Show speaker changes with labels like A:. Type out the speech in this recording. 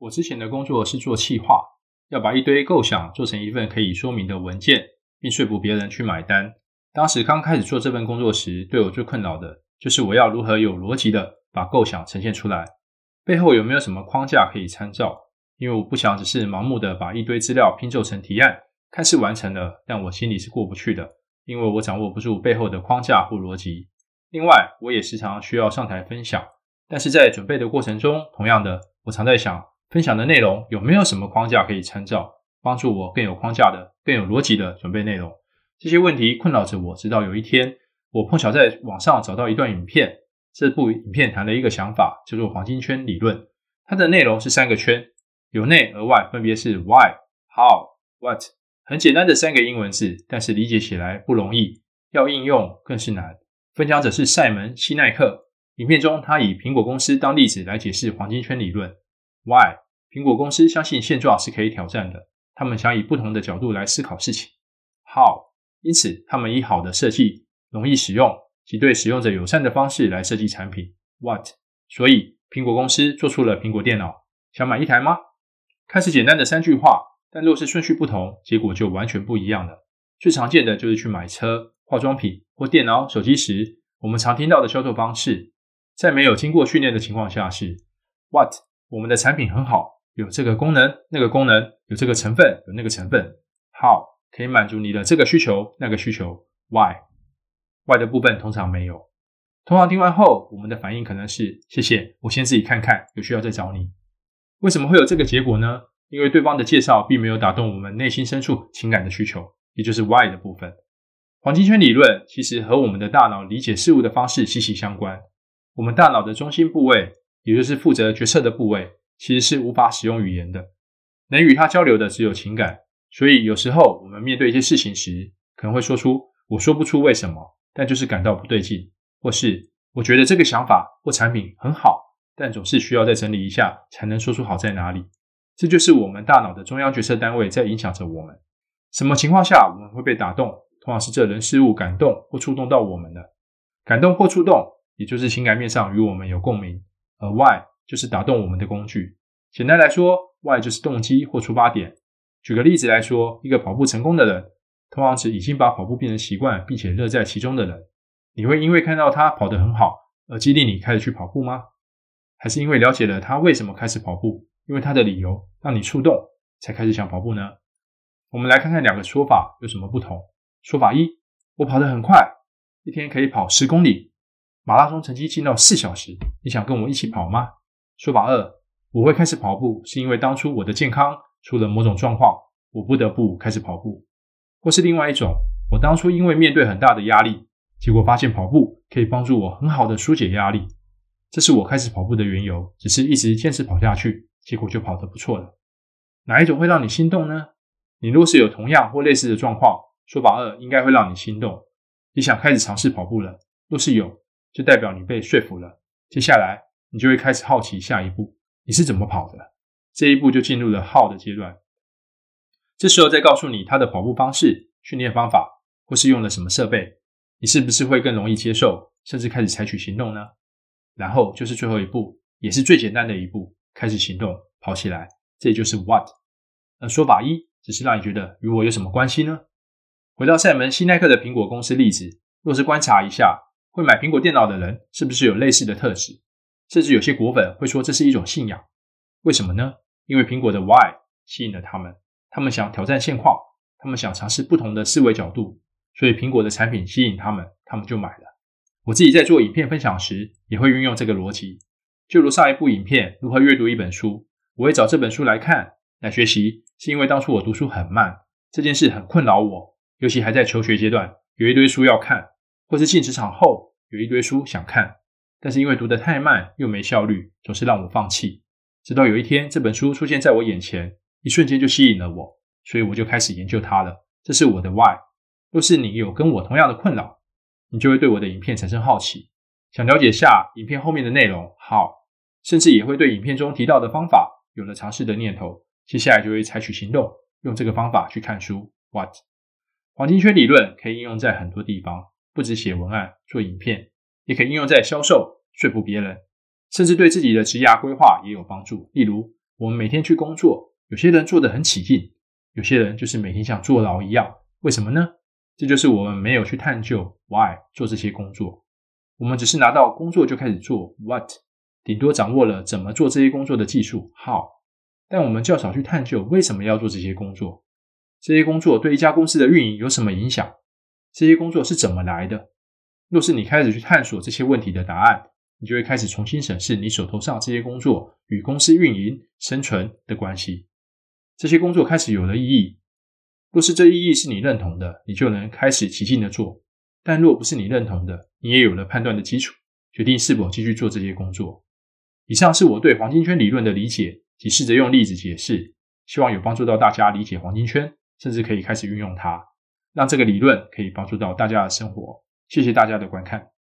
A: 我之前的工作是做企划，要把一堆构想做成一份可以说明的文件，并说服别人去买单。当时刚开始做这份工作时，对我最困扰的就是我要如何有逻辑的把构想呈现出来，背后有没有什么框架可以参照？因为我不想只是盲目的把一堆资料拼凑成提案，看似完成了，但我心里是过不去的，因为我掌握不住背后的框架或逻辑。另外，我也时常需要上台分享，但是在准备的过程中，同样的，我常在想，分享的内容有没有什么框架可以参照，帮助我更有框架的、更有逻辑的准备内容？这些问题困扰着我，直到有一天，我碰巧在网上找到一段影片，这部影片谈了一个想法，叫做黄金圈理论。它的内容是三个圈。由内而外，分别是 Why、How、What，很简单的三个英文字，但是理解起来不容易，要应用更是难。分享者是赛门·西奈克，影片中他以苹果公司当例子来解释黄金圈理论。Why？苹果公司相信现状是可以挑战的，他们想以不同的角度来思考事情。How？因此，他们以好的设计、容易使用及对使用者友善的方式来设计产品。What？所以，苹果公司做出了苹果电脑，想买一台吗？看似简单的三句话，但若是顺序不同，结果就完全不一样了。最常见的就是去买车、化妆品或电脑、手机时，我们常听到的销售方式，在没有经过训练的情况下是：What？我们的产品很好，有这个功能、那个功能，有这个成分、有那个成分。How？可以满足你的这个需求、那个需求。Why？Why 的部分通常没有。通常听完后，我们的反应可能是：谢谢，我先自己看看，有需要再找你。为什么会有这个结果呢？因为对方的介绍并没有打动我们内心深处情感的需求，也就是 why 的部分。黄金圈理论其实和我们的大脑理解事物的方式息息相关。我们大脑的中心部位，也就是负责决策的部位，其实是无法使用语言的，能与它交流的只有情感。所以有时候我们面对一些事情时，可能会说出“我说不出为什么”，但就是感到不对劲，或是“我觉得这个想法或产品很好”。但总是需要再整理一下，才能说出好在哪里。这就是我们大脑的中央决策单位在影响着我们。什么情况下我们会被打动？通常是这人事物感动或触动到我们的。感动或触动，也就是情感面上与我们有共鸣。而 Why 就是打动我们的工具。简单来说，Why 就是动机或出发点。举个例子来说，一个跑步成功的人，通常是已经把跑步变成习惯，并且乐在其中的人。你会因为看到他跑得很好，而激励你开始去跑步吗？还是因为了解了他为什么开始跑步，因为他的理由让你触动，才开始想跑步呢？我们来看看两个说法有什么不同。说法一：我跑得很快，一天可以跑十公里，马拉松成绩进到四小时。你想跟我一起跑吗？说法二：我会开始跑步，是因为当初我的健康出了某种状况，我不得不开始跑步。或是另外一种，我当初因为面对很大的压力，结果发现跑步可以帮助我很好的纾解压力。这是我开始跑步的缘由，只是一直坚持跑下去，结果就跑得不错了。哪一种会让你心动呢？你若是有同样或类似的状况，说法二应该会让你心动。你想开始尝试跑步了，若是有，就代表你被说服了。接下来你就会开始好奇下一步你是怎么跑的，这一步就进入了 how 的阶段。这时候再告诉你他的跑步方式、训练方法，或是用了什么设备，你是不是会更容易接受，甚至开始采取行动呢？然后就是最后一步，也是最简单的一步，开始行动，跑起来。这就是 What。而说法一只是让你觉得与我有什么关系呢？回到赛门·西奈克的苹果公司例子，若是观察一下，会买苹果电脑的人是不是有类似的特质？甚至有些果粉会说这是一种信仰。为什么呢？因为苹果的 Why 吸引了他们，他们想挑战现况，他们想尝试不同的思维角度，所以苹果的产品吸引他们，他们就买了。我自己在做影片分享时，也会运用这个逻辑。就如上一部影片如何阅读一本书，我会找这本书来看、来学习，是因为当初我读书很慢，这件事很困扰我，尤其还在求学阶段，有一堆书要看，或是进职场后有一堆书想看，但是因为读得太慢又没效率，总是让我放弃。直到有一天，这本书出现在我眼前，一瞬间就吸引了我，所以我就开始研究它了。这是我的 Why。若是你有跟我同样的困扰，你就会对我的影片产生好奇，想了解下影片后面的内容，How，甚至也会对影片中提到的方法有了尝试的念头。接下来就会采取行动，用这个方法去看书。What？黄金圈理论可以应用在很多地方，不止写文案、做影片，也可以应用在销售、说服别人，甚至对自己的职涯规划也有帮助。例如，我们每天去工作，有些人做得很起劲，有些人就是每天像坐牢一样。为什么呢？这就是我们没有去探究 why 做这些工作。我们只是拿到工作就开始做 what，顶多掌握了怎么做这些工作的技术 how，但我们较少去探究为什么要做这些工作。这些工作对一家公司的运营有什么影响？这些工作是怎么来的？若是你开始去探索这些问题的答案，你就会开始重新审视你手头上这些工作与公司运营、生存的关系。这些工作开始有了意义。若是这意义是你认同的，你就能开始起劲的做；但若不是你认同的，你也有了判断的基础，决定是否继续做这些工作。以上是我对黄金圈理论的理解，及试着用例子解释，希望有帮助到大家理解黄金圈，甚至可以开始运用它，让这个理论可以帮助到大家的生活。谢谢大家的观看。